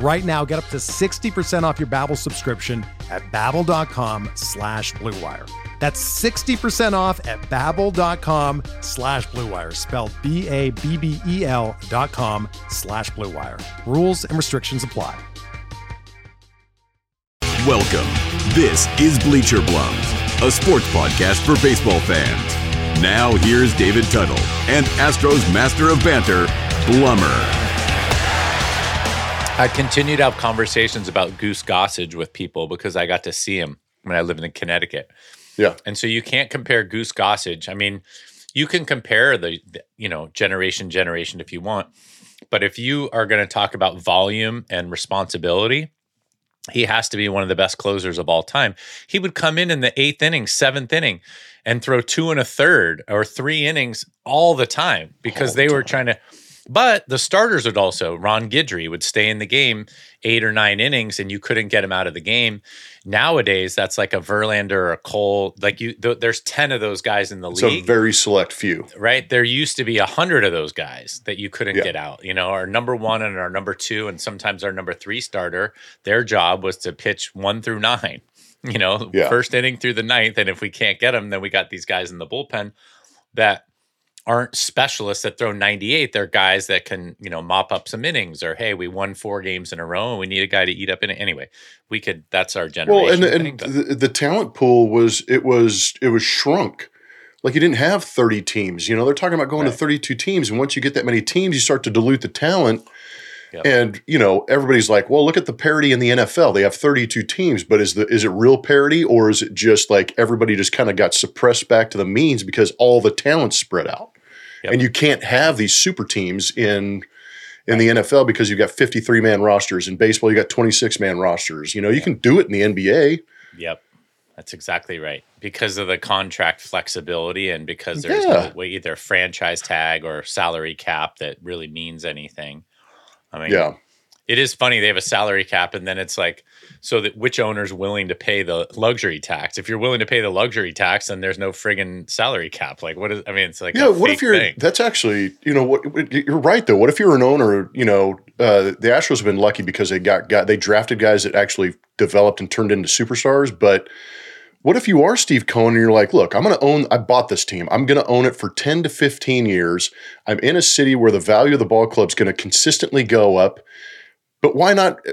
Right now, get up to 60% off your Babbel subscription at babbel.com slash bluewire. That's 60% off at babbel.com slash bluewire, spelled B-A-B-B-E-L dot com slash bluewire. Rules and restrictions apply. Welcome. This is Bleacher Blums, a sports podcast for baseball fans. Now here's David Tuttle and Astros master of banter, Blummer. I continue to have conversations about Goose Gossage with people because I got to see him when I lived in Connecticut. Yeah. And so you can't compare Goose Gossage. I mean, you can compare the, the you know, generation generation if you want. But if you are going to talk about volume and responsibility, he has to be one of the best closers of all time. He would come in in the eighth inning, seventh inning, and throw two and a third or three innings all the time because the they time. were trying to but the starters would also, Ron Guidry would stay in the game eight or nine innings and you couldn't get him out of the game. Nowadays, that's like a Verlander or a Cole. Like you, th- there's 10 of those guys in the it's league. a very select few. Right. There used to be a hundred of those guys that you couldn't yeah. get out. You know, our number one and our number two, and sometimes our number three starter, their job was to pitch one through nine, you know, yeah. first inning through the ninth. And if we can't get them, then we got these guys in the bullpen that aren't specialists that throw 98 they're guys that can you know mop up some innings or hey we won four games in a row and we need a guy to eat up in it anyway we could that's our generation well and, and the, the, talent pool was it was it was shrunk like you didn't have 30 teams you know they're talking about going right. to 32 teams and once you get that many teams you start to dilute the talent Yep. And you know everybody's like, well, look at the parity in the NFL. They have 32 teams, but is the is it real parity or is it just like everybody just kind of got suppressed back to the means because all the talent spread out? Yep. And you can't have these super teams in in the NFL because you've got 53 man rosters. In baseball, you got 26 man rosters. You know, you can do it in the NBA. Yep. That's exactly right. Because of the contract flexibility and because there's yeah. no either franchise tag or salary cap that really means anything. I mean, yeah. It is funny they have a salary cap and then it's like so that which owner's willing to pay the luxury tax. If you're willing to pay the luxury tax, then there's no friggin' salary cap. Like what is? I mean, it's like yeah. what if you're? Thing. That's actually you know what you're right though. What if you're an owner? You know, uh, the Astros have been lucky because they got got they drafted guys that actually developed and turned into superstars, but. What if you are Steve Cohen and you're like, look, I'm going to own, I bought this team. I'm going to own it for 10 to 15 years. I'm in a city where the value of the ball club is going to consistently go up. But why not? Uh,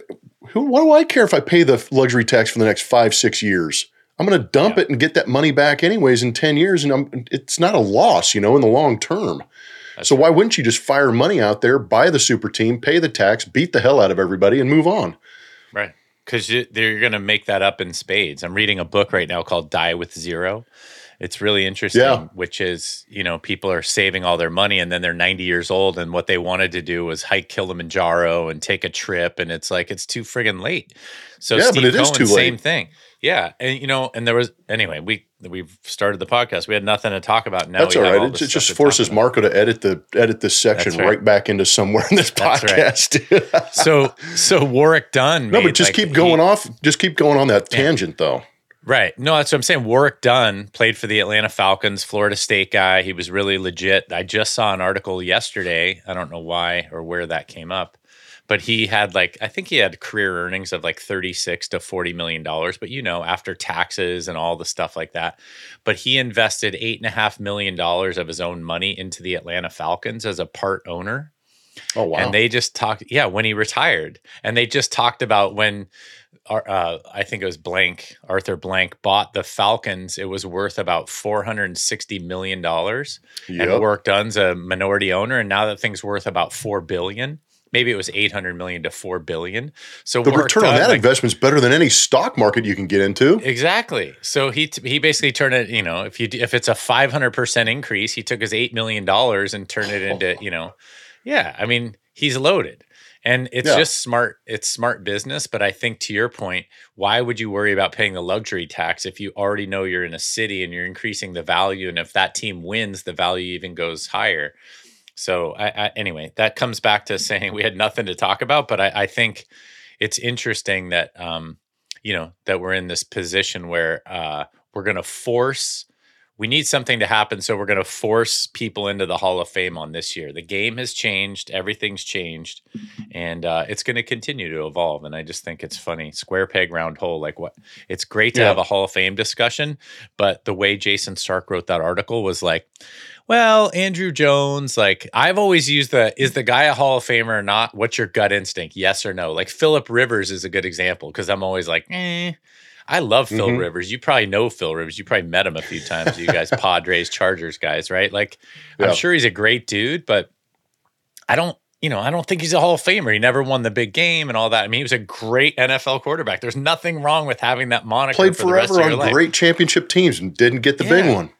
who? What do I care if I pay the luxury tax for the next five, six years? I'm going to dump yeah. it and get that money back anyways in ten years, and I'm, it's not a loss, you know, in the long term. That's so right. why wouldn't you just fire money out there, buy the super team, pay the tax, beat the hell out of everybody, and move on? Right, because you, they're going to make that up in spades. I'm reading a book right now called Die with Zero it's really interesting, yeah. which is, you know, people are saving all their money and then they're 90 years old and what they wanted to do was hike Kilimanjaro and take a trip. And it's like, it's too friggin' late. So yeah, Steve but it Cohen, is too same thing. Yeah. And, you know, and there was, anyway, we, we've started the podcast. We had nothing to talk about. Now that's all right. All it, just forces Marco to edit the edit this section right. right. back into somewhere in this that's podcast. Right. so so Warrick Dunn. No, but just like, keep going he, off. Just keep going on that tangent, though. Right. No, that's what I'm saying. Warrick Dunn played for the Atlanta Falcons, Florida State guy. He was really legit. I just saw an article yesterday. I don't know why or where that came up, but he had like, I think he had career earnings of like 36 to 40 million dollars, but you know, after taxes and all the stuff like that. But he invested eight and a half million dollars of his own money into the Atlanta Falcons as a part owner. Oh wow! And they just talked, yeah, when he retired, and they just talked about when, uh, I think it was Blank Arthur Blank bought the Falcons. It was worth about four hundred and sixty million dollars, Yep. and Warrick Dunn's a minority owner, and now that thing's worth about 4 billion. Maybe it was eight hundred million to four billion. So the return on that like, investment is better than any stock market you can get into. Exactly. So he t- he basically turned it. You know, if you if it's a five hundred percent increase, he took his eight million dollars and turned it into you know, yeah. I mean, he's loaded, and it's Yeah. just smart. It's smart business. But I think to your point, why would you worry about paying the luxury tax if you already know you're in a city and you're increasing the value, and if that team wins, the value even goes higher. So I, I, anyway, that comes back to saying we had nothing to talk about, but I, I think it's interesting that um, you know that we're in this position where uh, we're going to force. We need something to happen, so we're going to force people into the Hall of Fame on this year. The game has changed, everything's changed, and uh, it's going to continue to evolve. And I just think it's funny, square peg, round hole. Like what? It's great to Yeah. have a Hall of Fame discussion, but the way Jayson Stark wrote that article was like, well, Andruw Jones, like I've always used the is the guy a Hall of Famer or not? What's your gut instinct? Yes or no? Like Philip Rivers is a good example because I'm always like, eh. I love Phil Mhm. Rivers. You probably know Phil Rivers. You probably met him a few times. You guys, Padres, Chargers guys, right? Like, Yeah. I'm sure he's a great dude, but I don't, you know, I don't think he's a Hall of Famer. He never won the big game and all that. I mean, he was a great NFL quarterback. There's nothing wrong with having that moniker Played for the rest forever of your on life. great championship teams and didn't get the big one.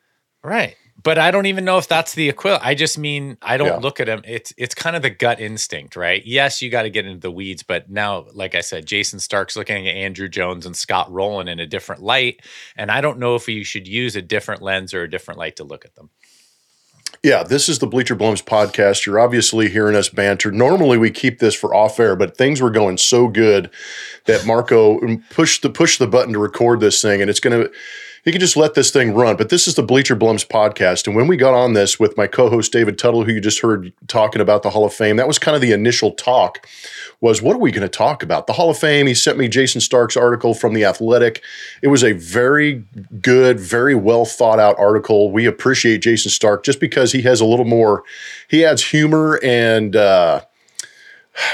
Right. But I don't even know if that's the equivalent. I just mean I don't Yeah. look at him. It's it's kind of the gut instinct, right? Yes, you got to get into the weeds, but now, like I said, Jayson Stark's looking at Andruw Jones and Scott Rolen in a different light, and I don't know if you should use a different lens or a different light to look at them. Yeah, this is the Bleacher Blums podcast. You're obviously hearing us banter. Normally we keep this for off air, but things were going so good that Marco pushed the push the button to record this thing, and it's gonna. You could just let this thing run. But this is the Bleacher Blums podcast, and when we got on this with my co-host David Tuttle, who you just heard talking about the Hall of Fame, that was kind of the initial talk. Was what are we going to talk about? The Hall of Fame. He sent me Jayson Stark's article from the Athletic. It was a very good, very well thought out article. We appreciate Jason Stark just because he has a little more, he adds humor and, uh,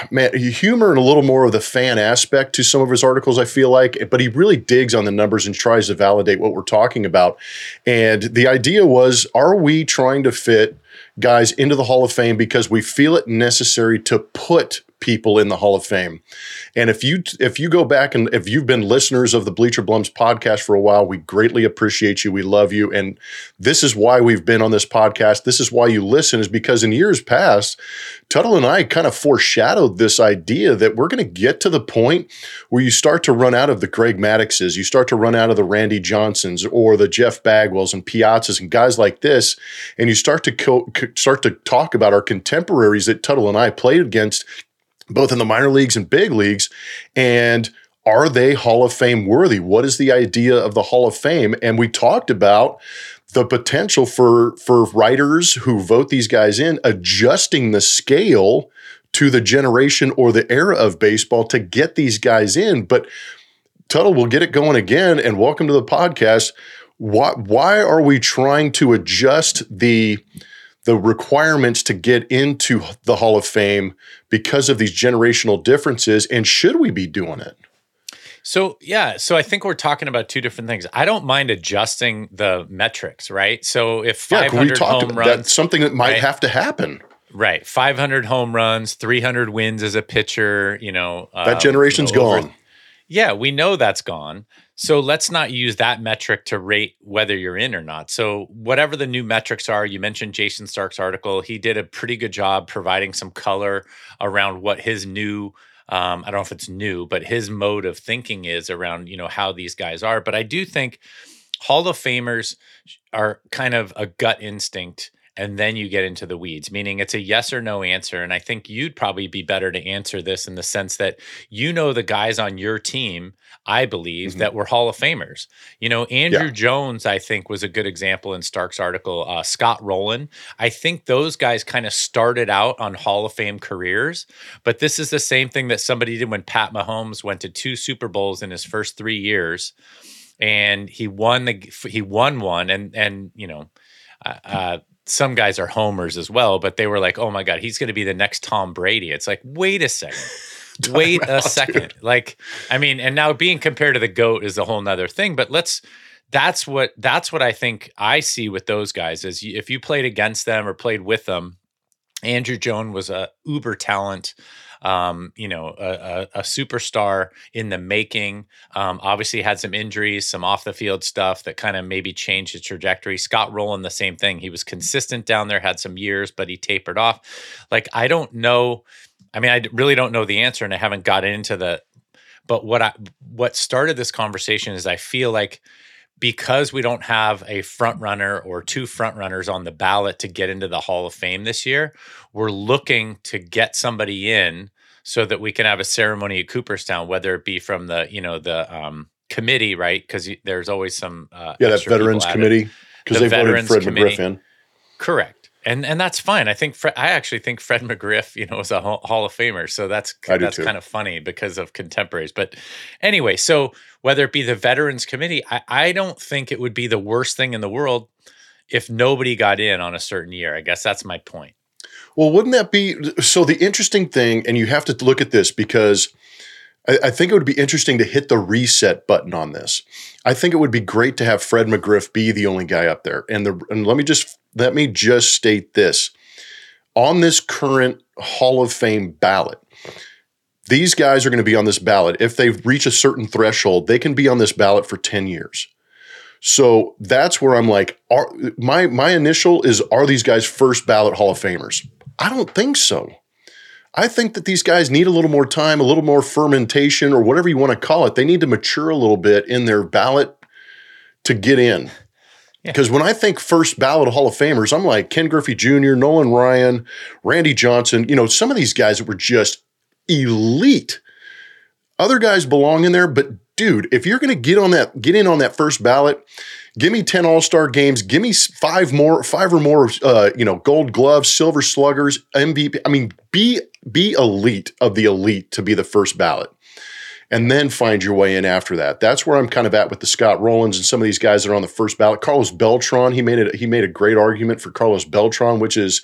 man, humor and a little more of the fan aspect to some of his articles, I feel like, but he really digs on the numbers and tries to validate what we're talking about. And the idea was are we trying to fit guys into the Hall of Fame because we feel it necessary to put people in the Hall of Fame. And if you if you go back and if you've been listeners of the Bleacher Blums podcast for a while, we greatly appreciate you. We love you. And this is why we've been on this podcast. This is why you listen, is because in years past, Tuttle and I kind of foreshadowed this idea that we're going to get to the point where you start to run out of the Greg Maddoxes, you start to run out of the Randy Johnsons or the Jeff Bagwells and Piazzas and guys like this, and you start to co- start to talk about our contemporaries that Tuttle and I played against, both in the minor leagues and big leagues, and are they Hall of Fame worthy? What is the idea of the Hall of Fame? And we talked about the potential for for writers who vote these guys in adjusting the scale to the generation or the era of baseball to get these guys in. But Tuttle will get it going again. And welcome to the podcast. Why why are we trying to adjust the the requirements to get into the Hall of Fame because of these generational differences? And should we be doing it? So yeah, so I think we're talking about two different things. I don't mind adjusting the metrics, right? So if Yeah, 500 we talked home about runs, that's something that might right? have to happen. right, 500 home runs, 300 wins as a pitcher, you know, That um, generation's you know, over- gone. Yeah, we know that's gone. So let's not use that metric to rate whether you're in or not. So whatever the new metrics are, you mentioned Jayson Stark's article. He did a pretty good job providing some color around what his new um, I don't know if it's new, but his mode of thinking is around, you know, how these guys are. But I do think Hall of Famers are kind of a gut instinct and then you get into the weeds, meaning it's a yes or no answer. And I think you'd probably be better to answer this in the sense that you know the guys on your team, I believe, Mhm. that were Hall of Famers. You know, Andruw Yeah. Jones, I think, was a good example in Stark's article. Uh, Scott Rolen, I think those guys kind of started out on Hall of Fame careers, but this is the same thing that somebody did when Pat Mahomes went to two Super Bowls in his first three years, and he won the he won one, and and you know. Uh, uh, some guys are homers as well, but they were like, "Oh my god, he's going to be the next Tom Brady." It's like, wait a second. wait a second. Dude. Like, I mean, and now being compared to the GOAT is a whole nother thing, but let's that's what that's what I think I see with those guys is if you played against them or played with them, Andruw Jones was a uber talent um, you know, a, a, a, superstar in the making. Um, obviously, had some injuries, some off the field stuff that kind of maybe changed his trajectory. Scott Rolen, the same thing. He was consistent down there, had some years, but he tapered off. Like, I don't know. I mean, I really don't know the answer, and I haven't got into the. But what I what started this conversation is I feel like because we don't have a front runner or two front runners on the ballot to get into the Hall of Fame this year, we're looking to get somebody in so that we can have a ceremony at Cooperstown, whether it be from the you know the um, committee, right? Because there's always some uh, yeah that veterans committee because the they voted Fred committee. McGriff in. Correct and and that's fine. I think Fred, I actually think Fred McGriff, you know, is a Hall of Famer, so that's that's kind of funny because of contemporaries. But anyway, so whether it be the Veterans Committee, I, I don't think it would be the worst thing in the world if nobody got in on a certain year. I guess that's my point. Well, wouldn't that be so? The interesting thing, and you have to look at this because I, I think it would be interesting to hit the reset button on this. I think it would be great to have Fred McGriff be the only guy up there. And the and let me just let me just state this. On this current Hall of Fame ballot, these guys are going to be on this ballot. If they reach a certain threshold, they can be on this ballot for 10 years. So that's where I'm like, are, my my initial is are these guys first ballot Hall of Famers? I don't think so. I think that these guys need a little more time, a little more fermentation, or whatever you want to call it. They need to mature a little bit in their ballot to get in. Because yeah. when I think first ballot Hall of Famers, I'm like Ken Griffey Jr., Nolan Ryan, Randy Johnson, you know, some of these guys that were just elite. Other guys belong in there, but dude, if you're going to get on that, get in on that first ballot, Give me 10 all-star games. Give me five more, five or more, uh, you know, gold gloves, silver sluggers, MVP. I mean, be, be elite of the elite to be the first ballot and then find your way in after that. That's where I'm kind of at with the Scott Rolens and some of these guys that are on the first ballot. Carlos Beltran, he made it. He made a great argument for Carlos Beltran, which is,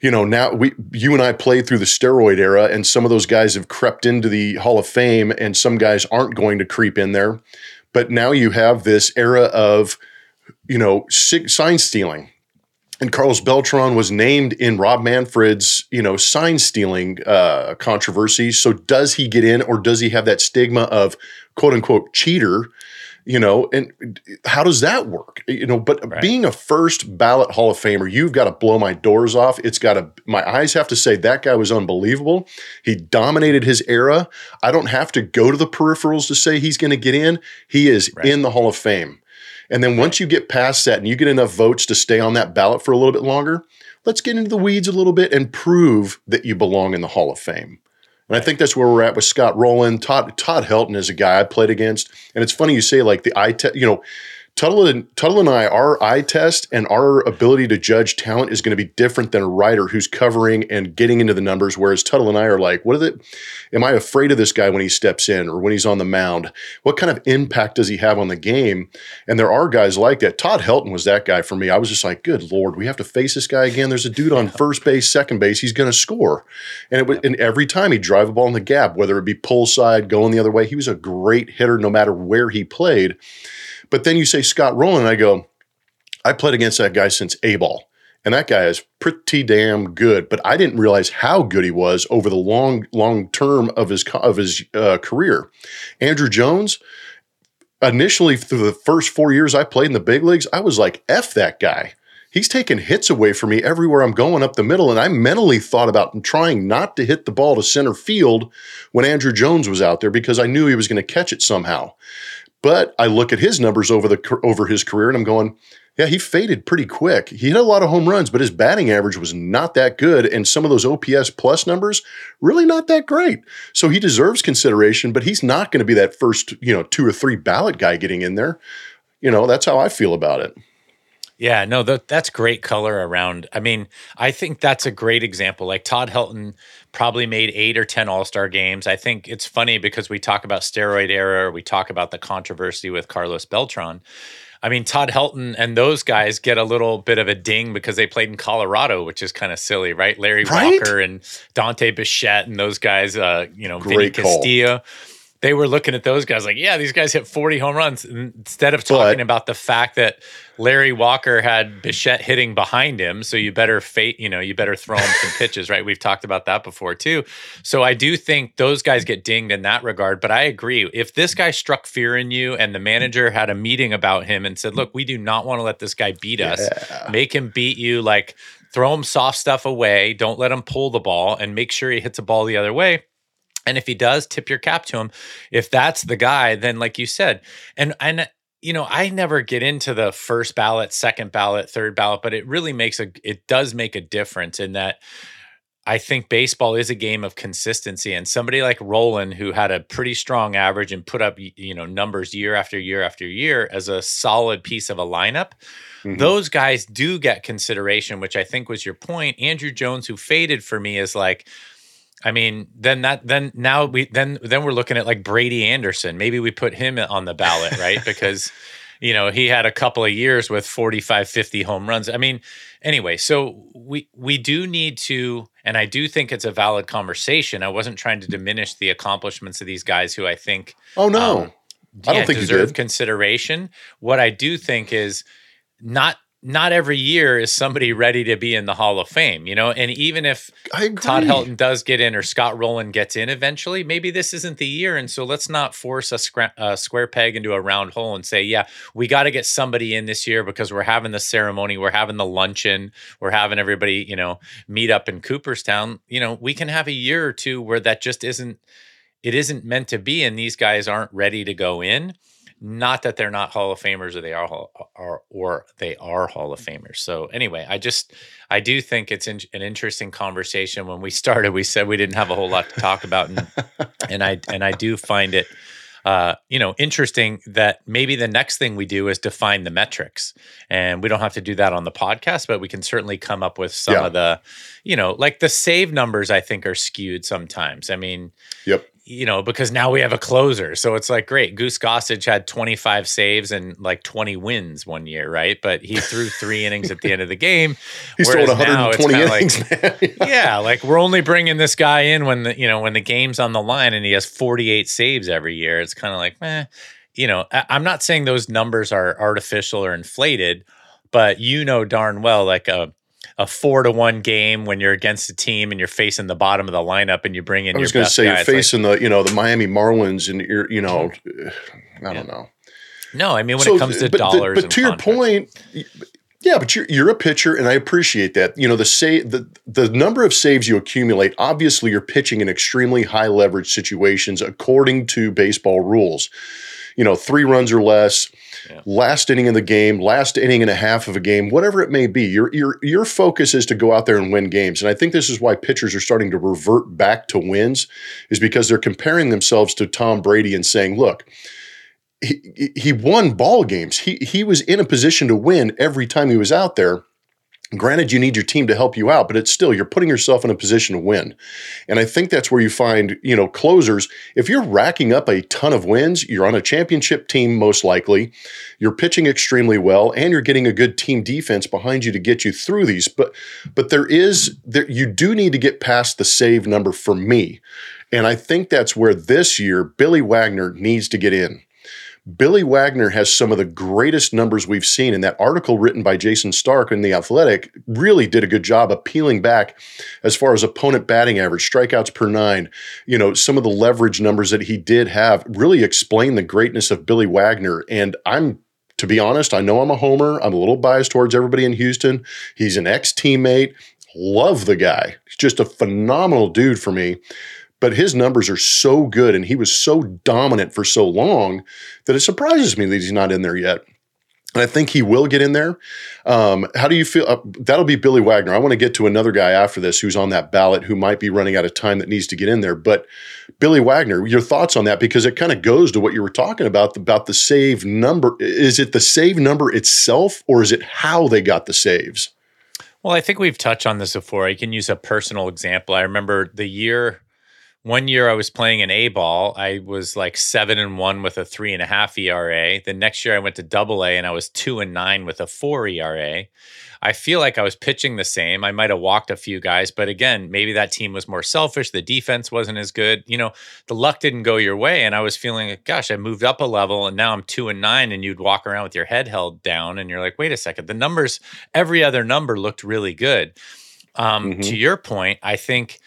you know, now we, you and I played through the steroid era, and some of those guys have crept into the Hall of Fame, and some guys aren't going to creep in there. But now you have this era of, you know, sign stealing. And Carlos Beltran was named in Rob Manfred's, you know, sign stealing uh, controversy. So does he get in, or does he have that stigma of quote unquote cheater? you know, and how does that work? You know, but right. being a first ballot Hall of Famer, you've got to blow my doors off. It's got to, my eyes have to say that guy was unbelievable. He dominated his era. I don't have to go to the peripherals to say he's going to get in. He is right. in the Hall of Fame. And then once you get past that and you get enough votes to stay on that ballot for a little bit longer, let's get into the weeds a little bit and prove that you belong in the Hall of Fame. And I think that's where we're at with Scott Rolen. Todd Todd Helton is a guy I played against, and it's funny you say like the eye test. You know, Tuttle and Tuttle and I, our eye test and our ability to judge talent is going to be different than a writer who's covering and getting into the numbers. Whereas Tuttle and I are like, what is it? Am I afraid of this guy when he steps in or when he's on the mound? What kind of impact does he have on the game? And there are guys like that. Todd Helton was that guy for me. I was just like, good lord, we have to face this guy again. There's a dude on first base, second base. He's going to score, and it was, and every time he'd drive a ball in the gap, whether it be pull side, going the other way. He was a great hitter no matter where he played. But then you say Scott Rolen, and I go, I played against that guy since A ball. And that guy is pretty damn good, but I didn't realize how good he was over the long, long term of his of his uh, career. Andruw Jones, initially through the first four years I played in the big leagues, I was like, "F that guy." He's taking hits away from me everywhere I'm going up the middle, and I mentally thought about trying not to hit the ball to center field when Andruw Jones was out there because I knew he was going to catch it somehow. But I look at his numbers over the over his career, and I'm going, yeah, he faded pretty quick. He hit a lot of home runs, but his batting average was not that good, and some of those OPS plus numbers really not that great. So he deserves consideration, but he's not going to be that first, you know, two or three ballot guy getting in there. You know, that's how I feel about it. Yeah, no, that, that's great color around. I mean, I think that's a great example. Like Todd Helton probably made eight or 10 All Star games. I think it's funny because we talk about steroid era, we talk about the controversy with Carlos Beltran. I mean, Todd Helton and those guys get a little bit of a ding because they played in Colorado, which is kind of silly, right? Larry Right? Walker and Dante Bichette and those guys, uh, you know, Vinny Great call. Castilla. They were looking at those guys like, yeah, these guys hit 40 home runs. And Instead of talking But- about the fact that Larry Walker had Bichette hitting behind him, so you better fate, you know, you better throw him some pitches, right? We've talked about that before too. So I do think those guys get dinged in that regard. But I agree. If this guy struck fear in you and the manager had a meeting about him and said, look, we do not want to let this guy beat us, make him beat you, like throw him soft stuff away, don't let him pull the ball, and make sure he hits a ball the other way. And if he does, tip your cap to him. If that's the guy, then like you said, and and you know, I never get into the first ballot, second ballot, third ballot, but it really makes a it does make a difference in that I think baseball is a game of consistency and somebody like Rolen who had a pretty strong average and put up you know numbers year after year after year as a solid piece of a lineup Mhm. those guys do get consideration which I think was your point Andruw Jones who faded for me is like I mean, then that then now we then then we're looking at like Brady Anderson. Maybe we put him on the ballot, right? Because you know, he had a couple of years with 45 50 home runs. I mean, anyway, so we we do need to and I do think it's a valid conversation. I wasn't trying to diminish the accomplishments of these guys who I think Oh no. Um, I don't think you deserve consideration. What I do think is not not every year is somebody ready to be in the Hall of Fame, you know. And even if Todd Helton does get in or Scott Rolen gets in eventually, maybe this isn't the year. And so let's not force a, scra- a square peg into a round hole and say, yeah, we got to get somebody in this year because we're having the ceremony, we're having the luncheon, we're having everybody, you know, meet up in Cooperstown. You know, we can have a year or two where that just isn't, it isn't meant to be. And these guys aren't ready to go in. Not that they're not Hall of Famers or they are, Hall- are or they are Hall of Famers. So anyway, I just I do think it's in, an interesting conversation. When we started, we said we didn't have a whole lot to talk about, and and I and I do find it, uh, you know, interesting that maybe the next thing we do is define the metrics, and we don't have to do that on the podcast, but we can certainly come up with some Yeah. of the, you know, like the save numbers. I think are skewed sometimes. I mean, Yep. You know, because now we have a closer. So it's like, great. Goose Gossage had 25 saves and like 20 wins one year, right? But he threw three innings at the end of the game. He stole whereas now 120 innings, man. yeah, like we're only bringing this guy in when the you know when the game's on the line and he has 48 saves every year. It's kind of like, eh, you know, I, I'm not saying those numbers are artificial or inflated, but you know darn well, like a a four to one game when you're against a team and you're facing the bottom of the lineup and you bring in I was your going to say guy, you're it's like- facing the you know the Miami Marlins and you're you know mm-hmm. eh, I don't know. no, I mean when So, it comes to but the- dollars, but to your point, yeah, but you're you're a pitcher, and I appreciate that. You know the say the the number of saves you accumulate. Obviously, you're pitching in extremely high leverage situations according to baseball rules. You know, three runs or less. Yeah. Last inning of the game, last inning and a half of a game, whatever it may be, your your your focus is to go out there and win games. And I think this is why pitchers are starting to revert back to wins, is because they're comparing themselves to Tom Brady and saying, "Look, he, he won ball games. He he was in a position to win every time he was out there. Granted, you need your team to help you out, but it's still you're putting yourself in a position to win. And I think that's where you find, you know, closers. If you're racking up a ton of wins, you're on a championship team most likely. You're pitching extremely well, and you're getting a good team defense behind you to get you through these. But but there is there you do need to get past the save number for me. And I think that's where this year Billy Wagner needs to get in. Billy Wagner has some of the greatest numbers we've seen. And that article written by Jayson Stark in The Athletic really did a good job of peeling back as far as opponent batting average, strikeouts per nine, you know, some of the leverage numbers that he did have really explain the greatness of Billy Wagner. And I'm to be honest, I know I'm a homer. I'm a little biased towards everybody in Houston. He's an ex teammate. Love the guy. He's just a phenomenal dude for me but his numbers are so good and he was so dominant for so long that it surprises me that he's not in there yet. And I think he will get in there. Um, how do you feel? Uh, that'll be Billy Wagner. I want to get to another guy after this who's on that ballot who might be running out of time that needs to get in there. But Billy Wagner, your thoughts on that? Because it kind of goes to what you were talking about about the save number. Is it the save number itself, or is it how they got the saves? Well, I think we've touched on this before. I can use a personal example. I remember the year one year I was playing an A ball. I was like seven and one with a three and a half ERA. The next year I went to double A and I was two and nine with a four ERA. I feel like I was pitching the same. I might have walked a few guys, but again, maybe that team was more selfish. The defense wasn't as good. You know, the luck didn't go your way. And I was feeling like, gosh, I moved up a level and now I'm two and nine. And you'd walk around with your head held down and you're like, wait a second. The numbers, every other number looked really good. Um, mm-hmm. To your point, I think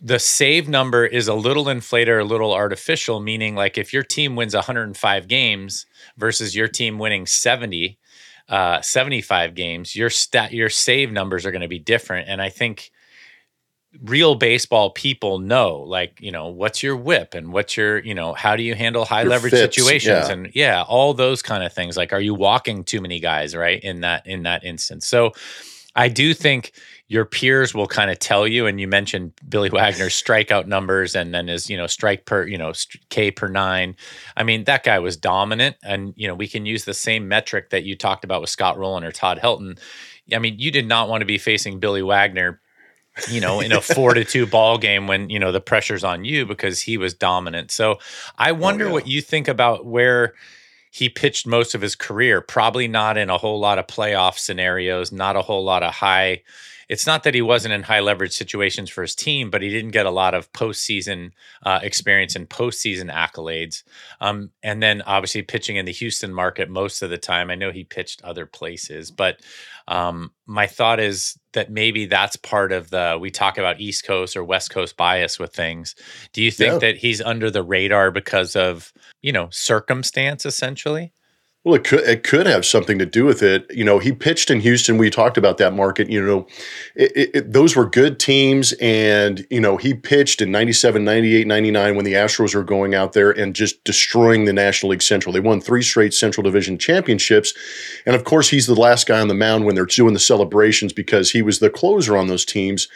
the save number is a little inflated a little artificial, meaning like if your team wins 105 games versus your team winning 70, uh, 75 games, your stat, your save numbers are going to be different. And I think real baseball people know, like, you know, what's your whip and what's your, you know, how do you handle high your leverage fits, situations yeah. and yeah, all those kind of things. Like, are you walking too many guys, right? In that, in that instance. So I do think your peers will kind of tell you and you mentioned billy wagner's strikeout numbers and then his you know strike per you know k per nine. I mean that guy was dominant and you know we can use the same metric that you talked about with scott rolen or todd helton. I mean you did not want to be facing billy wagner you know in a four to two ball game when you know the pressure's on you because he was dominant. So i oh, wonder oh, yeah. what you think about where he pitched most of his career. Probably not in a whole lot of playoff scenarios not a whole lot of high it's not that he wasn't in high leverage situations for his team, but he didn't get a lot of postseason uh, experience and postseason accolades. Um, and then obviously pitching in the Houston market most of the time. I know he pitched other places, but um, my thought is that maybe that's part of the we talk about East Coast or West Coast bias with things. Do you think yeah. that he's under the radar because of you know circumstance essentially? Well, it could it could have something to do with it. You know, he pitched in Houston. We talked about that market. You know, it, it, it, those were good teams, and you know he pitched in 97, 98, 99 when the Astros were going out there and just destroying the National League Central. They won three straight Central Division championships, and of course he's the last guy on the mound when they're doing the celebrations because he was the closer on those teams.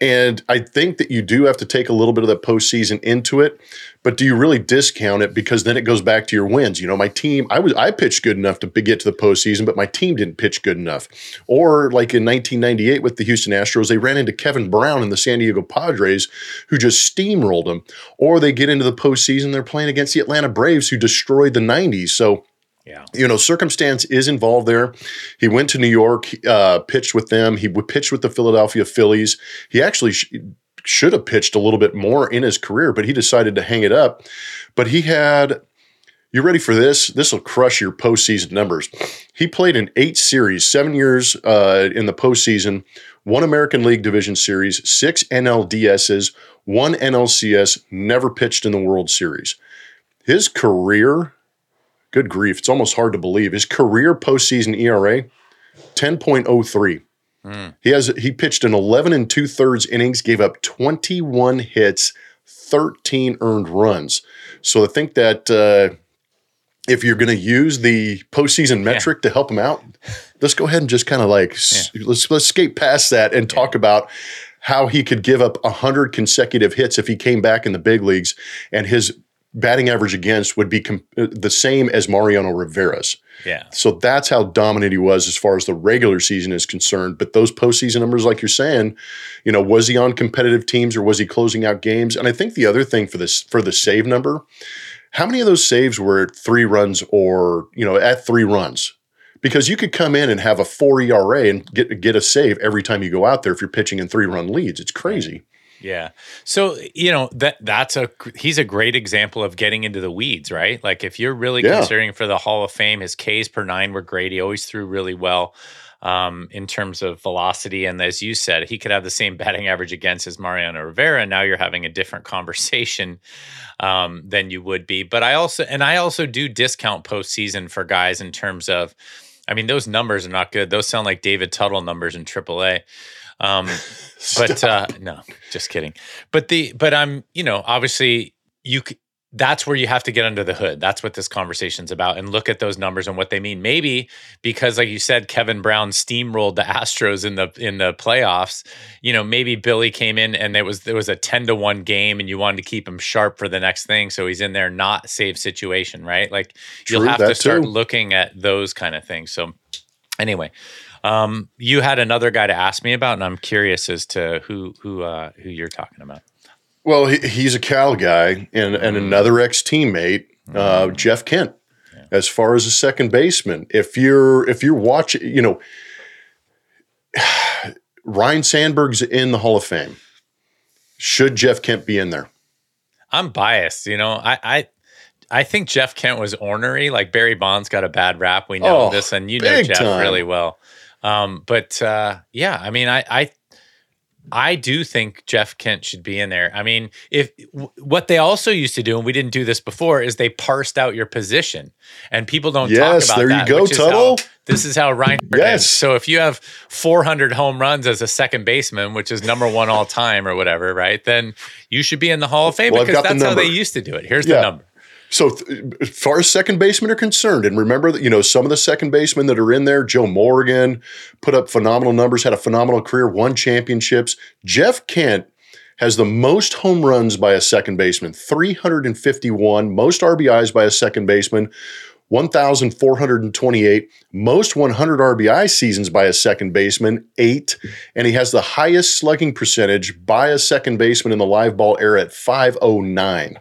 And I think that you do have to take a little bit of the postseason into it, but do you really discount it? Because then it goes back to your wins. You know, my team, I was I pitched good enough to get to the postseason, but my team didn't pitch good enough. Or like in 1998 with the Houston Astros, they ran into Kevin Brown and the San Diego Padres, who just steamrolled them. Or they get into the postseason, they're playing against the Atlanta Braves, who destroyed the 90s. So yeah. You know, circumstance is involved there. He went to New York, uh, pitched with them. He pitched with the Philadelphia Phillies. He actually sh- should have pitched a little bit more in his career, but he decided to hang it up. But he had, you ready for this? This will crush your postseason numbers. He played in eight series, seven years uh, in the postseason, one American League Division Series, six NLDSs, one NLCS, never pitched in the World Series. His career Good grief. It's almost hard to believe. His career postseason ERA, 10.03. Mm. He has he pitched in 11 and two thirds innings, gave up 21 hits, 13 earned runs. So I think that uh, if you're going to use the postseason metric yeah. to help him out, let's go ahead and just kind of like yeah. let's let's skate past that and talk about how he could give up 100 consecutive hits if he came back in the big leagues and his batting average against would be com- uh, the same as Mariano Rivera's. Yeah. So that's how dominant he was as far as the regular season is concerned. But those postseason numbers, like you're saying, you know, was he on competitive teams or was he closing out games? And I think the other thing for this for the save number, how many of those saves were at three runs or you know at three runs? Because you could come in and have a four ERA and get get a save every time you go out there if you're pitching in three run leads. It's crazy. Yeah. So, you know, that that's a he's a great example of getting into the weeds, right? Like if you're really yeah. considering for the Hall of Fame, his Ks per 9 were great. He always threw really well um, in terms of velocity and as you said, he could have the same batting average against as Mariano Rivera. Now you're having a different conversation um, than you would be. But I also and I also do discount postseason for guys in terms of I mean, those numbers are not good. Those sound like David Tuttle numbers in AAA. Um, but uh, no, just kidding. But the but I'm you know obviously you that's where you have to get under the hood. That's what this conversation's about, and look at those numbers and what they mean. Maybe because, like you said, Kevin Brown steamrolled the Astros in the in the playoffs. You know, maybe Billy came in and there was there was a ten to one game, and you wanted to keep him sharp for the next thing, so he's in there not save situation, right? Like True, you'll have to start too. looking at those kind of things. So anyway, um, you had another guy to ask me about, and I'm curious as to who who uh, who you're talking about. Well, he, he's a Cal guy and, and another ex teammate, uh, Jeff Kent. As far as a second baseman, if you're if you're watching, you know, Ryne Sandberg's in the Hall of Fame. Should Jeff Kent be in there? I'm biased. You know, I I I think Jeff Kent was ornery. Like Barry Bonds got a bad rap. We know Oh, this, and you know Jeff time. really well. Um, but uh, yeah, I mean, I, I I do think Jeff Kent should be in there. I mean, if w- what they also used to do, and we didn't do this before, is they parsed out your position, and people don't Yes, talk about there you that. go, is Tuttle. how- this is how Ryan. Yes. So if you have 400 home runs as a second baseman, which is number one all time or whatever, right? Then you should be in the Hall of Fame Well, because that's how they used to do it. Here's Yeah. the number. So, th- as far as second basemen are concerned, and remember that you know some of the second basemen that are in there, Joe Morgan put up phenomenal numbers, had a phenomenal career, won championships. Jeff Kent has the most home runs by a second baseman, 351, most RBIs by a second baseman, 1,428, most 100 RBI seasons by a second baseman, eight, and he has the highest slugging percentage by a second baseman in the live ball era at 509.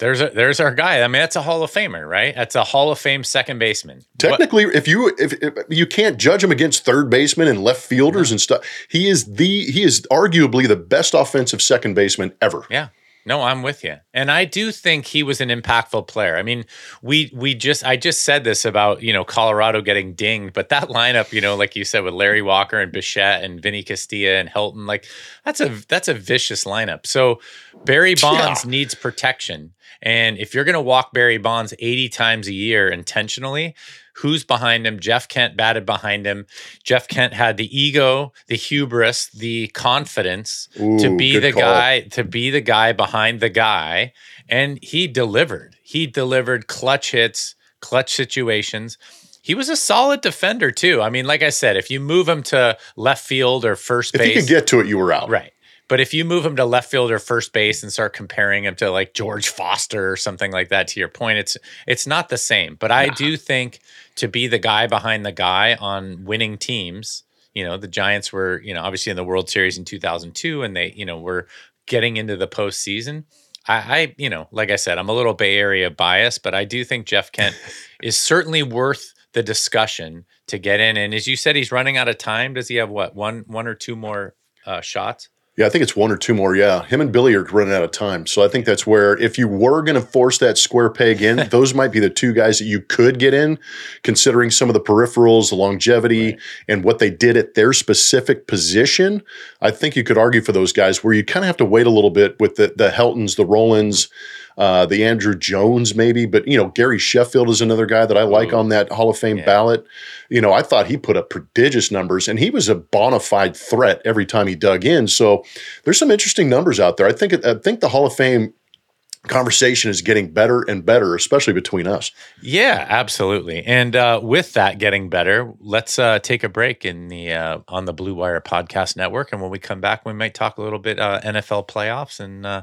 There's a, there's our guy. I mean, that's a Hall of Famer, right? That's a Hall of Fame second baseman. What- Technically, if you if, if you can't judge him against third baseman and left fielders and stuff, he is the he is arguably the best offensive second baseman ever. yeah. No, I'm with you. And I do think he was an impactful player. I mean, we we just I just said this about, you know, Colorado getting dinged, but that lineup, you know, like you said with Larry Walker and Bichette and Vinny Castilla and Helton, like that's a that's a vicious lineup. So Barry Bonds needs protection. And if you're going to walk Barry Bonds 80 times a year intentionally, who's behind him? Jeff Kent batted behind him. Jeff Kent had the ego, the hubris, the confidence to be the call. guy to be the guy behind the guy and he delivered he delivered clutch hits clutch situations he was a solid defender too i mean like i said if you move him to left field or first If base you could get to it, you were out. right but if you move him to left field or first base and start comparing him to like George Foster or something like that, to your point, it's it's not the same. But I do think to be the guy behind the guy on winning teams, you know, the Giants were, you know, obviously in the World Series in 2002, and they, you know, were getting into the postseason. I, I, you know, like I said, I'm a little Bay Area biased, but I do think Jeff Kent is certainly worth the discussion to get in. And as you said, he's running out of time. Does he have what one one or two more uh, shots? Yeah, I think it's one or two more. Yeah, him and Billy are running out of time, so I think that's where if you were going to force that square peg in, those might be the two guys that you could get in, considering some of the peripherals, the longevity, and what they did at their specific position. I think you could argue for those guys where you kind of have to wait a little bit with the the Heltons, the Rolens. Uh, the Andruw Jones, maybe, but you know, Gary Sheffield is another guy that I like Ooh. on that Hall of Fame Yeah. ballot. You know, I thought he put up prodigious numbers and he was a bona fide threat every time he dug in. So there's some interesting numbers out there. I think I think the Hall of Fame conversation is getting better and better, especially between us. Yeah, absolutely. And uh, with that getting better, let's uh, take a break in the uh, on the Blue Wire Podcast Network, and when we come back, we might talk a little bit uh, NFL playoffs and uh,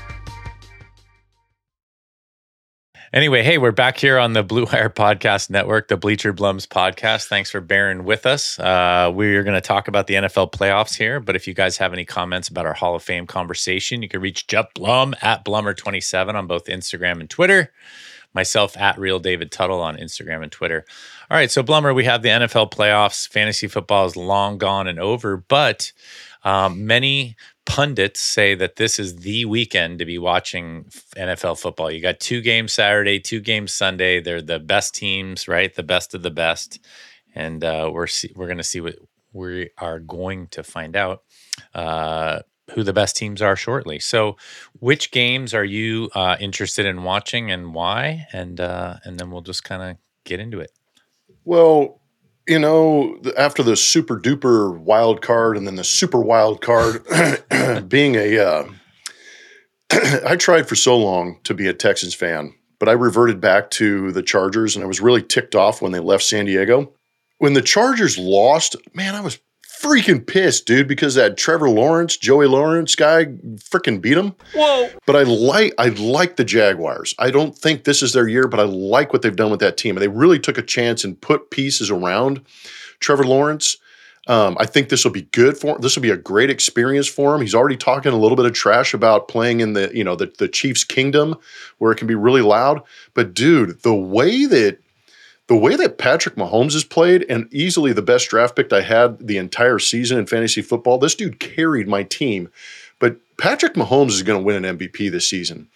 Anyway, hey, we're back here on the Blue Wire Podcast Network, the Bleacher Blums podcast. Thanks for bearing with us. Uh, we're going to talk about the NFL playoffs here, but if you guys have any comments about our Hall of Fame conversation, you can reach Jeff Blum at Blummer27 on both Instagram and Twitter. Myself at Real David Tuttle on Instagram and Twitter. All right, so Blummer, we have the NFL playoffs. Fantasy football is long gone and over, but um, many pundits say that this is the weekend to be watching NFL football. You got two games Saturday, two games Sunday. They're the best teams, right? The best of the best, and uh, we're see- we're going to see what we are going to find out. Uh, who the best teams are shortly. So, which games are you uh, interested in watching and why? And uh, and then we'll just kind of get into it. Well, you know, after the super duper wild card and then the super wild card, being a, uh, I tried for so long to be a Texans fan, but I reverted back to the Chargers and I was really ticked off when they left San Diego. When the Chargers lost, man, I was freaking pissed, dude, because that Trevor Lawrence, Joey Lawrence guy freaking beat him. Whoa. But I like I like the Jaguars. I don't think this is their year, but I like what they've done with that team. And they really took a chance and put pieces around Trevor Lawrence. Um, I think this will be good for him. This will be a great experience for him. He's already talking a little bit of trash about playing in the, you know, the, the Chiefs kingdom where it can be really loud. But dude, the way that the way that Patrick Mahomes has played, and easily the best draft pick I had the entire season in fantasy football, this dude carried my team. But Patrick Mahomes is going to win an MVP this season.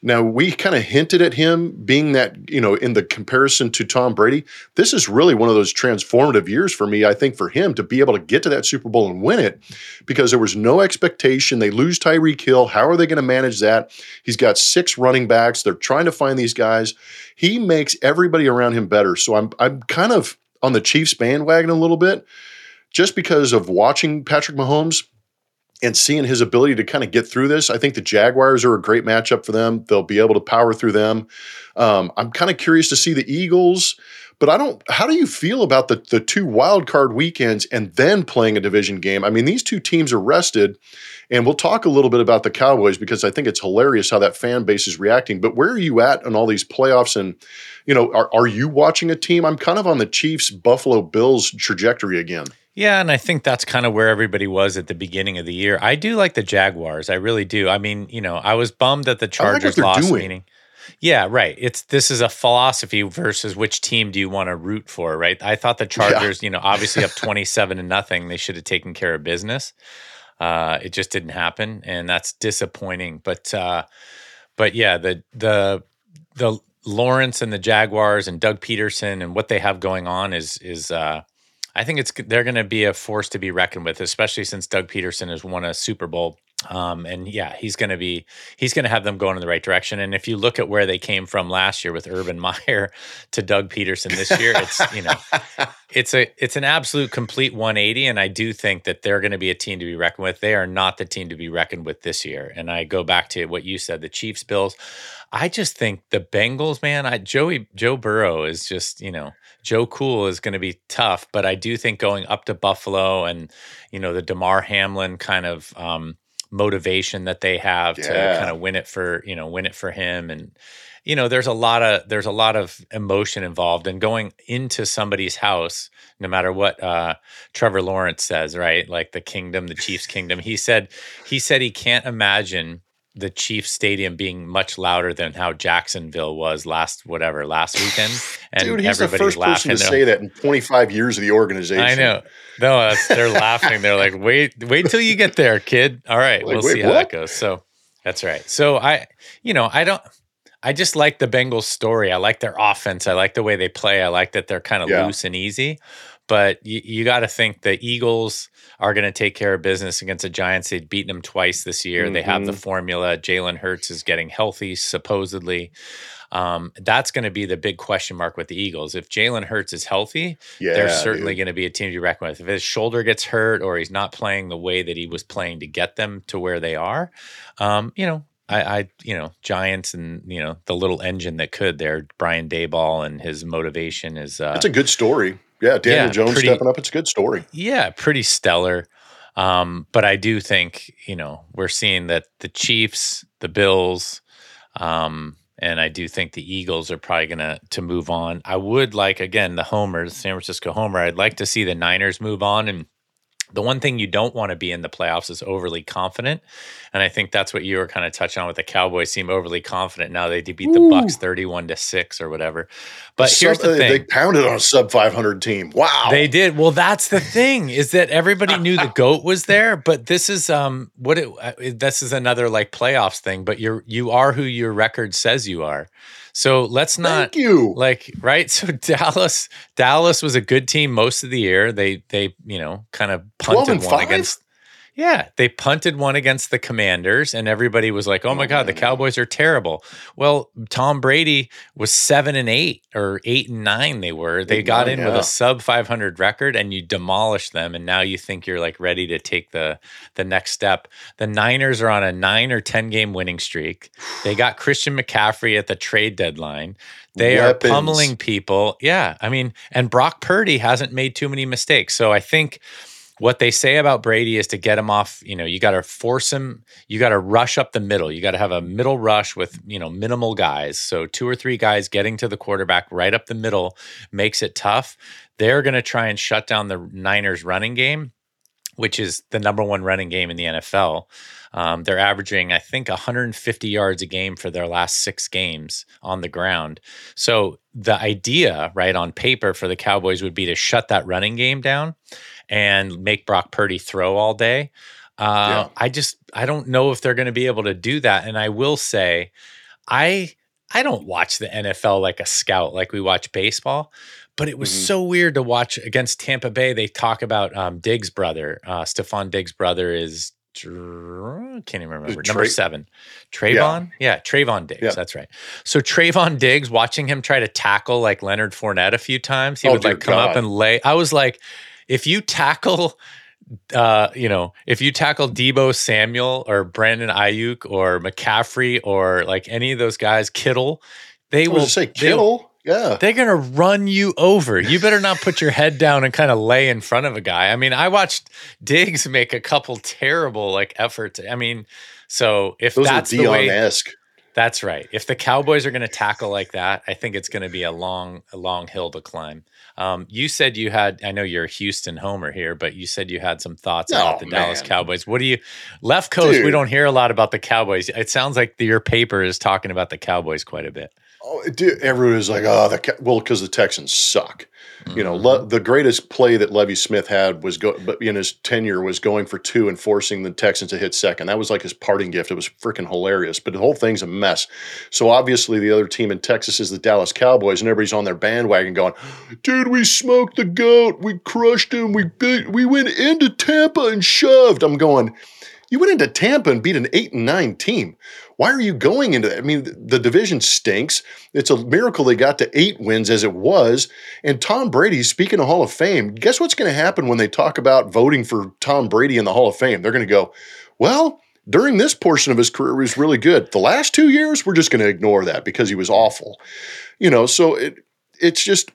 Now, we kind of hinted at him being that, you know, in the comparison to Tom Brady. This is really one of those transformative years for me, I think, for him to be able to get to that Super Bowl and win it because there was no expectation. They lose Tyreek Hill. How are they going to manage that? He's got six running backs. They're trying to find these guys. He makes everybody around him better. So I'm, I'm kind of on the Chiefs bandwagon a little bit just because of watching Patrick Mahomes and seeing his ability to kind of get through this, I think the Jaguars are a great matchup for them. They'll be able to power through them. Um, I'm kind of curious to see the Eagles, but I don't. How do you feel about the the two wild card weekends and then playing a division game? I mean, these two teams are rested, and we'll talk a little bit about the Cowboys because I think it's hilarious how that fan base is reacting. But where are you at on all these playoffs? And you know, are are you watching a team? I'm kind of on the Chiefs Buffalo Bills trajectory again. Yeah, and I think that's kind of where everybody was at the beginning of the year. I do like the Jaguars. I really do. I mean, you know, I was bummed that the Chargers they're lost doing. meaning. Yeah, right. It's this is a philosophy versus which team do you want to root for, right? I thought the Chargers, you know, obviously up 27 to nothing, they should have taken care of business. Uh, it just didn't happen, and that's disappointing. But uh, but yeah, the the the Lawrence and the Jaguars and Doug Pederson and what they have going on is is uh, I think it's they're going to be a force to be reckoned with, especially since Doug Pederson has won a Super Bowl. Um, and yeah, he's going to be he's going to have them going in the right direction. And if you look at where they came from last year with Urban Meyer to Doug Pederson this year, it's you know it's a it's an absolute complete 180. And I do think that they're going to be a team to be reckoned with. They are not the team to be reckoned with this year. And I go back to what you said, the Chiefs, Bills. I just think the Bengals, man, I Joey Joe Burrow is just, you know, Joe Cool is going to be tough, but I do think going up to Buffalo and, you know, the Damar Hamlin kind of um, motivation that they have to kind of win it for, you know, win it for him and you know, there's a lot of there's a lot of emotion involved and going into somebody's house, no matter what uh Trevor Lawrence says, right? Like the kingdom, the Chiefs kingdom. He said he said he can't imagine the Chiefs stadium being much louder than how Jacksonville was last whatever last weekend. And Dude, he's the first laughing. person to say that in 25 years of the organization. I know. No, that's, they're laughing. They're like, wait, wait till you get there, kid. All right, Like, we'll wait, see how that goes. So that's right. So I, you know, I don't. I just like the Bengals story. I like their offense. I like the way they play. I like that they're kind of Yeah. loose and easy. But you, you got to think the Eagles are going to take care of business against the Giants. They've beaten them twice this year. They have the Mm-hmm. formula. Jalen Hurts is getting healthy, supposedly. Um, that's going to be the big question mark with the Eagles. If Jalen Hurts is healthy, Yeah, they're certainly going to be a team to be reckoned with. If his shoulder gets hurt or he's not playing the way that he was playing to get them to where they are, um, you know, I, I, you know, Giants and you know the little engine that could there, Brian Daboll and his motivation is, uh, It's a good story. Yeah, Daniel Yeah, Jones pretty- stepping up. It's a good story. yeah, pretty stellar. Um, but I do think you know we're seeing that the Chiefs, the Bills, um, and I do think the Eagles are probably going to to move on. I would like again the homers, San Francisco homer. I'd like to see the Niners move on and the one thing you don't want to be in the playoffs is overly confident, and I think that's what you were kind of touching on with the Cowboys. Seem overly confident now they beat the Ooh. Bucks thirty-one to six or whatever. But sub, here's the thing: they pounded on a sub five hundred team. Wow, they did. Well, that's the thing is that everybody knew the goat was there, but this is um what it uh, this is another like playoffs thing. But you're you are who your record says you are. So let's not Thank you. like right. So Dallas, Dallas was a good team most of the year. They they you know kind of punted one against yeah, they punted one against the Commanders, and everybody was like, "Oh my God, the Cowboys are terrible." Well, Tom Brady was seven and eight, or eight and nine. They were. They got in with a sub five hundred record, and you demolished them. And now you think you're like ready to take the the next step. The Niners are on a nine or ten game winning streak. They got Christian McCaffrey at the trade deadline. They Weapons. are pummeling people. Yeah, I mean, and Brock Purdy hasn't made too many mistakes. So I think what they say about Brady is to get him off, you know, you got to force him, you got to rush up the middle. You got to have a middle rush with, you know, minimal guys. So two or three guys getting to the quarterback right up the middle makes it tough. They're going to try and shut down the Niners running game, which is the number one running game in the NFL. Um, they're averaging, I think, 150 yards a game for their last six games on the ground. So the idea, right, on paper for the Cowboys would be to shut that running game down and make Brock Purdy throw all day. Uh, yeah. I just I don't know if they're going to be able to do that. And I will say, I I don't watch the NFL like a scout, like we watch baseball. But it was mm-hmm. so weird to watch against Tampa Bay. They talk about um, Diggs' brother. Uh, Stefon Diggs' brother is can't even remember Tra- number seven, Trevon. Yeah, yeah Trevon Diggs. Yeah. That's right. So Trevon Diggs, watching him try to tackle like Leonard Fournette a few times, he oh, would like come God. up and lay. I was like, if you tackle uh, you know, if you tackle Deebo Samuel or Brandon Aiyuk or McCaffrey or like any of those guys, Kittle, they will say Kittle. Yeah. They're going to run you over. You better not put your head down and kind of lay in front of a guy. I mean, I watched Diggs make a couple terrible like efforts. I mean, so if Those that's the way That's right. If the Cowboys are going to tackle like that, I think it's going to be a long a long hill to climb. Um, you said you had, I know you're a Houston homer here, but you said you had some thoughts oh, about the man. Dallas Cowboys. What do you, left coast, Dude. we don't hear a lot about the Cowboys. It sounds like the, your paper is talking about the Cowboys quite a bit. Oh, dude, everyone is like, oh, the, well, because the Texans suck. You know, Le- mm-hmm. the greatest play that Lovie Smith had was go, but in his tenure was going for two and forcing the Texans to hit second. That was like his parting gift. It was freaking hilarious. But the whole thing's a mess. So obviously, the other team in Texas is the Dallas Cowboys, and everybody's on their bandwagon going, "Dude, we smoked the goat. We crushed him. We beat, we went into Tampa and shoved." I'm going. You went into Tampa and beat an eight and nine team. Why are you going into that? I mean, the division stinks. It's a miracle they got to eight wins as it was. And Tom Brady, speaking of Hall of Fame, guess what's going to happen when they talk about voting for Tom Brady in the Hall of Fame? They're going to go, well, during this portion of his career he was really good. The last two years, we're just going to ignore that because he was awful. You know, so it it's just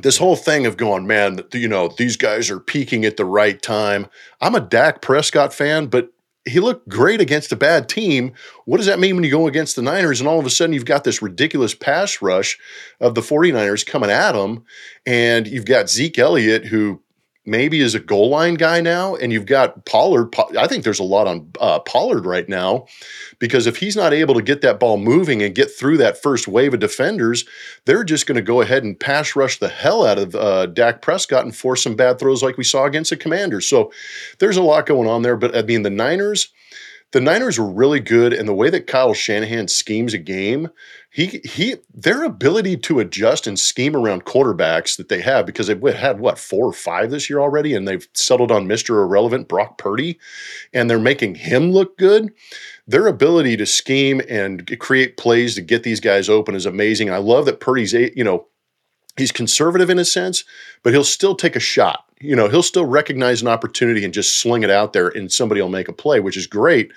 this whole thing of going, man, you know, these guys are peaking at the right time. I'm a Dak Prescott fan, but he looked great against a bad team. What does that mean when you go against the Niners and all of a sudden you've got this ridiculous pass rush of the 49ers coming at him and you've got Zeke Elliott who maybe is a goal line guy now, and you've got Pollard. I think there's a lot on uh, Pollard right now because if he's not able to get that ball moving and get through that first wave of defenders, they're just going to go ahead and pass rush the hell out of uh, Dak Prescott and force some bad throws like we saw against the Commanders. So there's a lot going on there. But I mean, the Niners the Niners were really good, and the way that Kyle Shanahan schemes a game, he he their ability to adjust and scheme around quarterbacks that they have because they've had what four or five this year already, and they've settled on Mister Irrelevant Brock Purdy, and they're making him look good. Their ability to scheme and create plays to get these guys open is amazing. I love that Purdy's you know he's conservative in a sense, but he'll still take a shot. You know, he'll still recognize an opportunity and just sling it out there, and somebody will make a play, which is great.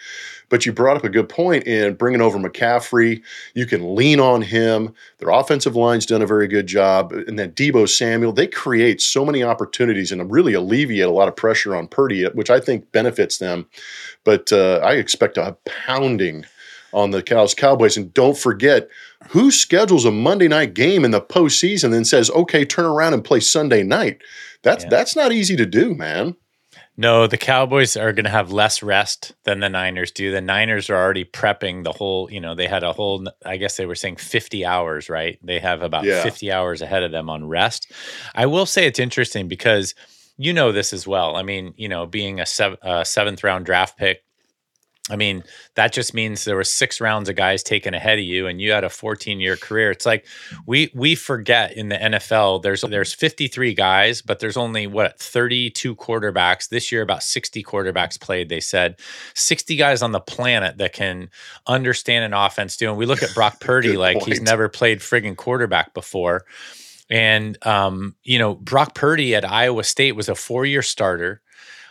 But you brought up a good point in bringing over McCaffrey. You can lean on him. Their offensive line's done a very good job. And then Deebo Samuel, they create so many opportunities and really alleviate a lot of pressure on Purdy, which I think benefits them. But uh, I expect a pounding on the Cows Cowboys. And don't forget, who schedules a Monday night game in the postseason and says, "Okay, turn around and play Sunday night"? That's Yeah. that's not easy to do, man. No, the Cowboys are going to have less rest than the Niners do. The Niners are already prepping the whole, you know, they had a whole, I guess they were saying 50 hours, right? They have about Yeah. 50 hours ahead of them on rest. I will say it's interesting because you know this as well. I mean, you know, being a, sev- a seventh round draft pick, I mean, that just means there were six rounds of guys taken ahead of you, and you had a 14 year career. It's like we we forget in the NFL there's there's 53 guys, but there's only what 32 quarterbacks this year. About 60 quarterbacks played. They said 60 guys on the planet that can understand an offense. Too. And we look at Brock Purdy like he's never played friggin' quarterback before. And um, you know, Brock Purdy at Iowa State was a four-year starter.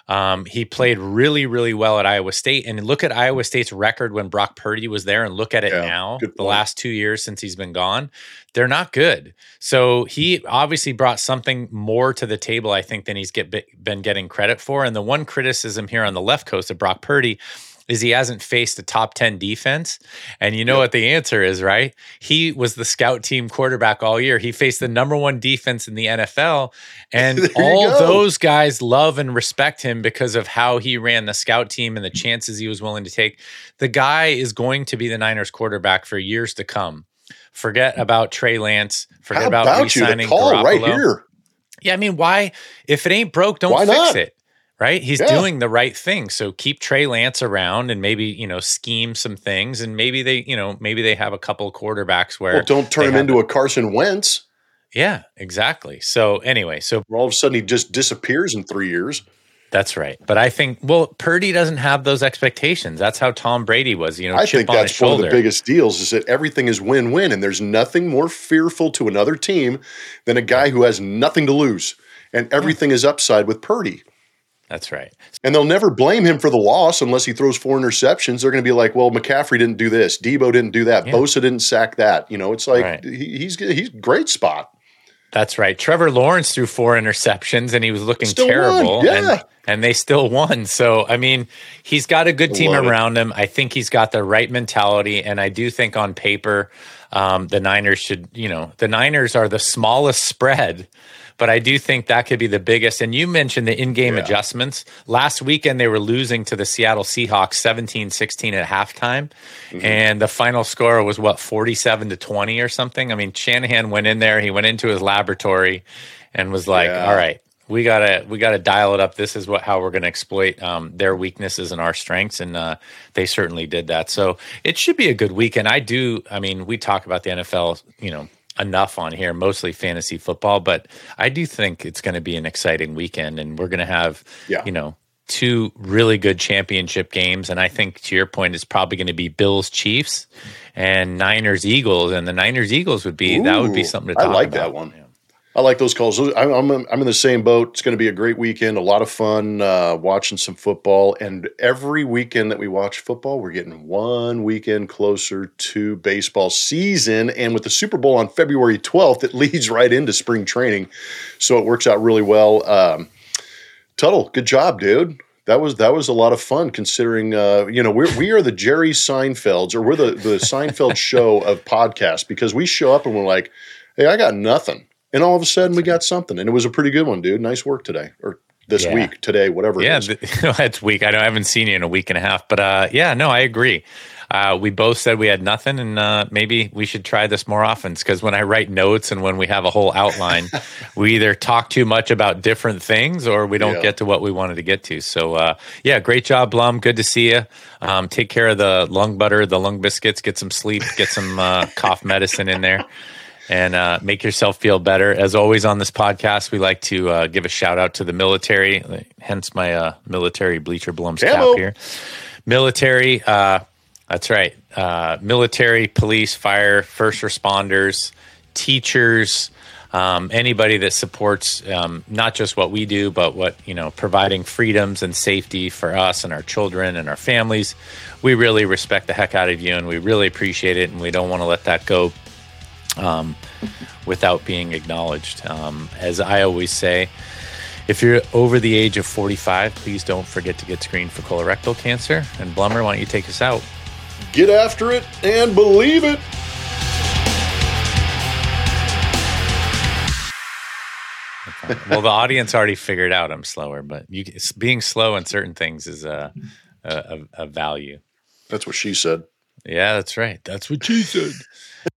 Um, he played really, really well at Iowa State. And look at Iowa State's record when Brock Purdy was there, and look at it Yeah, now, the last two years since he's been gone, they're not good. So he obviously brought something more to the table, I think, than he's get been getting credit for. And the one criticism here on the left coast of Brock Purdy is he hasn't faced a top 10 defense. And you know what the answer is, right? He was the scout team quarterback all year. He faced the mm-hmm. number one defense in the NFL. And all go. those guys love and respect him because of how he ran the scout team and the chances he was willing to take. The guy is going to be the Niners quarterback for years to come. Forget mm. about Trey Lance. Forget How about, about you? The re-signing call right Garoppolo. here. Yeah, I mean, why? If it ain't broke, don't Why fix not? it. Right? He's Yeah. doing the right thing. So keep Trey Lance around and maybe, you know, scheme some things. And maybe they, you know, maybe they have a couple quarterbacks where Well, don't turn him into a Carson Wentz. Yeah, exactly. So anyway, so all of a sudden he just disappears in three years. that's right. But I think well, Purdy doesn't have those expectations. That's how Tom Brady was, you know, I chip think that's one of the biggest deals is that everything is win-win, and there's nothing more fearful to another team than a guy who has nothing to lose, and everything is upside with Purdy. That's right. And they'll never blame him for the loss unless he throws four interceptions. They're going to be like, "Well, McCaffrey didn't do this, Deebo didn't do that, Yeah. Bosa didn't sack that." You know, it's like Right. he, he's he's great spot. That's right. Trevor Lawrence threw four interceptions and he was looking Still won. terrible. Yeah. And, and they still won. So, I mean, he's got a good team around him. I think he's got the right mentality. And I do think on paper, um, the Niners should, you know, the Niners are the smallest spread. But I do think that could be the biggest. And you mentioned the in game Yeah. adjustments. Last weekend, they were losing to the Seattle Seahawks 17 16 at halftime. Mm-hmm. And the final score was what, 47 to 20 or something? I mean, Shanahan went in there, he went into his laboratory and was like, Yeah. all right. We gotta we gotta dial it up. This is what how we're gonna exploit um, their weaknesses and our strengths, and uh, they certainly did that. So it should be a good weekend. I do. I mean, we talk about the NFL, you know, enough on here, mostly fantasy football, but I do think it's going to be an exciting weekend, and we're going to have, Yeah. you know, two really good championship games. And I think to your point, it's probably going to be Bills Chiefs and Niners Eagles, and the Niners Eagles would be that would be something to I talk like about. that one. I like those calls. I'm, I'm, I'm in the same boat. It's going to be a great weekend, a lot of fun uh, watching some football. And every weekend that we watch football, we're getting one weekend closer to baseball season. And with the Super Bowl on February 12th, it leads right into spring training. So it works out really well. Um, Tuttle, good job, dude. That was that was a lot of fun considering uh, you know we're we are the Jerry Seinfelds or we're the the Seinfeld show of podcasts because we show up and we're like, hey, I got nothing, and all of a sudden we got something, and it was a pretty good one, dude. Nice work today or this Yeah. week, today, whatever. Yeah, it is. th- that's weak. I know I haven't seen you in a week and a half, but uh, yeah, no, I agree. Uh, we both said we had nothing, and uh, maybe we should try this more often. Because when I write notes and when we have a whole outline, we either talk too much about different things or we don't Yeah. get to what we wanted to get to. So, uh, yeah, great job, Blum. Good to see you. Um, take care of the lung butter, the lung biscuits. Get some sleep. Get some uh, cough medicine in there and uh, make yourself feel better. As always on this podcast, we like to uh, give a shout out to the military, hence my uh, military bleacher blums Camo. cap here. Military, uh, that's right. Uh, military, police, fire, first responders, teachers, um, anybody that supports um, not just what we do, but what you know, providing freedoms and safety for us and our children and our families. We really respect the heck out of you, and we really appreciate it, and we don't want to let that go um, without being acknowledged. Um, as I always say, if you're over the age of 45, please don't forget to get screened for colorectal cancer. And Blummer, why don't you take us out? get after it and believe it. well, the audience already figured out I'm slower, but you being slow in certain things is a a, a value. That's what she said. Yeah, that's right. That's what she said.